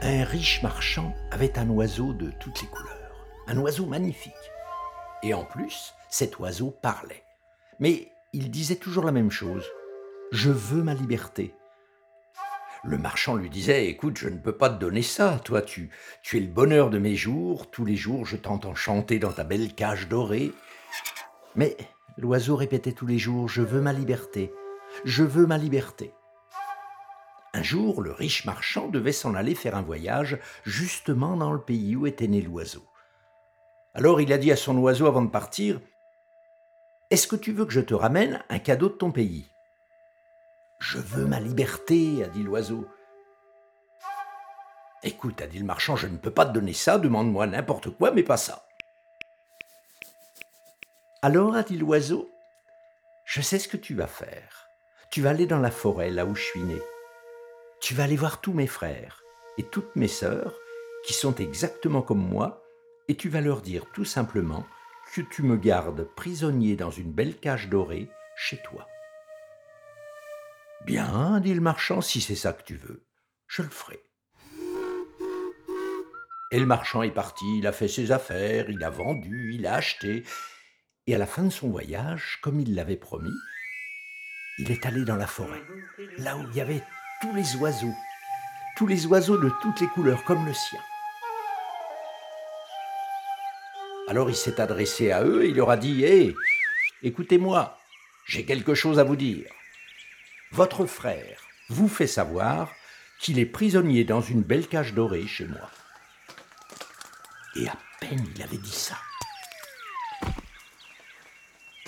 Un riche marchand avait un oiseau de toutes les couleurs, un oiseau magnifique. Et en plus, cet oiseau parlait. Mais il disait toujours la même chose. Je veux ma liberté. Le marchand lui disait Écoute, je ne peux pas te donner ça. Toi, tu, tu es le bonheur de mes jours. Tous les jours, je t'entends chanter dans ta belle cage dorée. Mais l'oiseau répétait tous les jours Je veux ma liberté. Je veux ma liberté. Un jour, le riche marchand devait s'en aller faire un voyage justement dans le pays où était né l'oiseau. Alors il a dit à son oiseau avant de partir Est-ce que tu veux que je te ramène un cadeau de ton pays? Je veux ma liberté, a dit l'oiseau. Écoute, a dit le marchand, je ne peux pas te donner ça, demande-moi n'importe quoi, mais pas ça. Alors, a dit l'oiseau, je sais ce que tu vas faire. Tu vas aller dans la forêt, là où je suis né tu vas aller voir tous mes frères et toutes mes sœurs qui sont exactement comme moi, et tu vas leur dire tout simplement que tu me gardes prisonnier dans une belle cage dorée chez toi. Bien, dit le marchand, si c'est ça que tu veux, je le ferai. Et le marchand est parti, il a fait ses affaires, il a vendu, il a acheté, et à la fin de son voyage, comme il l'avait promis, il est allé dans la forêt, là où il y avait tous les oiseaux, tous les oiseaux de toutes les couleurs comme le sien. Alors il s'est adressé à eux et il leur a dit Hé, écoutez-moi, j'ai quelque chose à vous dire. Votre frère vous fait savoir qu'il est prisonnier dans une belle cage dorée chez moi. Et à peine il avait dit ça,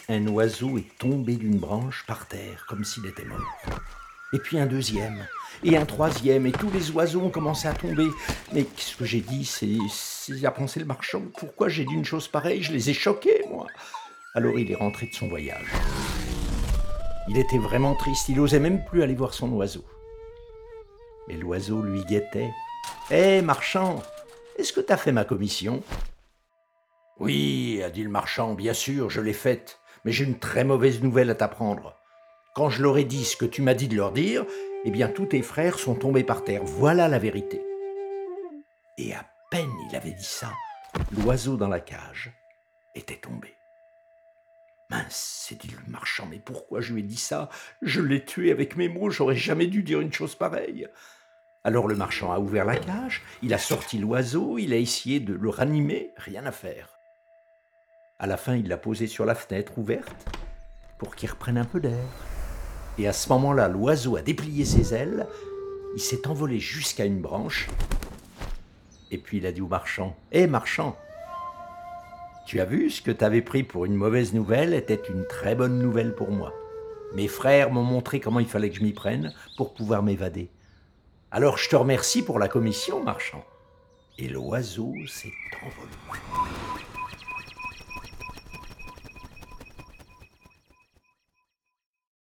un oiseau est tombé d'une branche par terre comme s'il était mort et puis un deuxième, et un troisième, et tous les oiseaux ont commencé à tomber. Mais qu'est-ce que j'ai dit? C'est à penser le marchand. Pourquoi j'ai dit une chose pareille? Je les ai choqués, moi. Alors il est rentré de son voyage. Il était vraiment triste, il osait même plus aller voir son oiseau. Mais l'oiseau lui guettait. Hé, marchand, est-ce que t'as fait ma commission? Oui, a dit le marchand, bien sûr, je l'ai faite, mais j'ai une très mauvaise nouvelle à t'apprendre. Quand je leur ai dit ce que tu m'as dit de leur dire, eh bien tous tes frères sont tombés par terre. Voilà la vérité. Et à peine il avait dit ça, l'oiseau dans la cage était tombé. Mince, s'est dit le marchand, mais pourquoi je lui ai dit ça? Je l'ai tué avec mes mots, j'aurais jamais dû dire une chose pareille. Alors le marchand a ouvert la cage, il a sorti l'oiseau, il a essayé de le ranimer, rien à faire. À la fin, il l'a posé sur la fenêtre ouverte pour qu'il reprenne un peu d'air. Et à ce moment-là, l'oiseau a déplié ses ailes, il s'est envolé jusqu'à une branche, et puis il a dit au marchand Hé marchand, tu as vu ce que t'avais pris pour une mauvaise nouvelle était une très bonne nouvelle pour moi. Mes frères m'ont montré comment il fallait que je m'y prenne pour pouvoir m'évader. Alors je te remercie pour la commission, marchand. Et l'oiseau s'est envolé.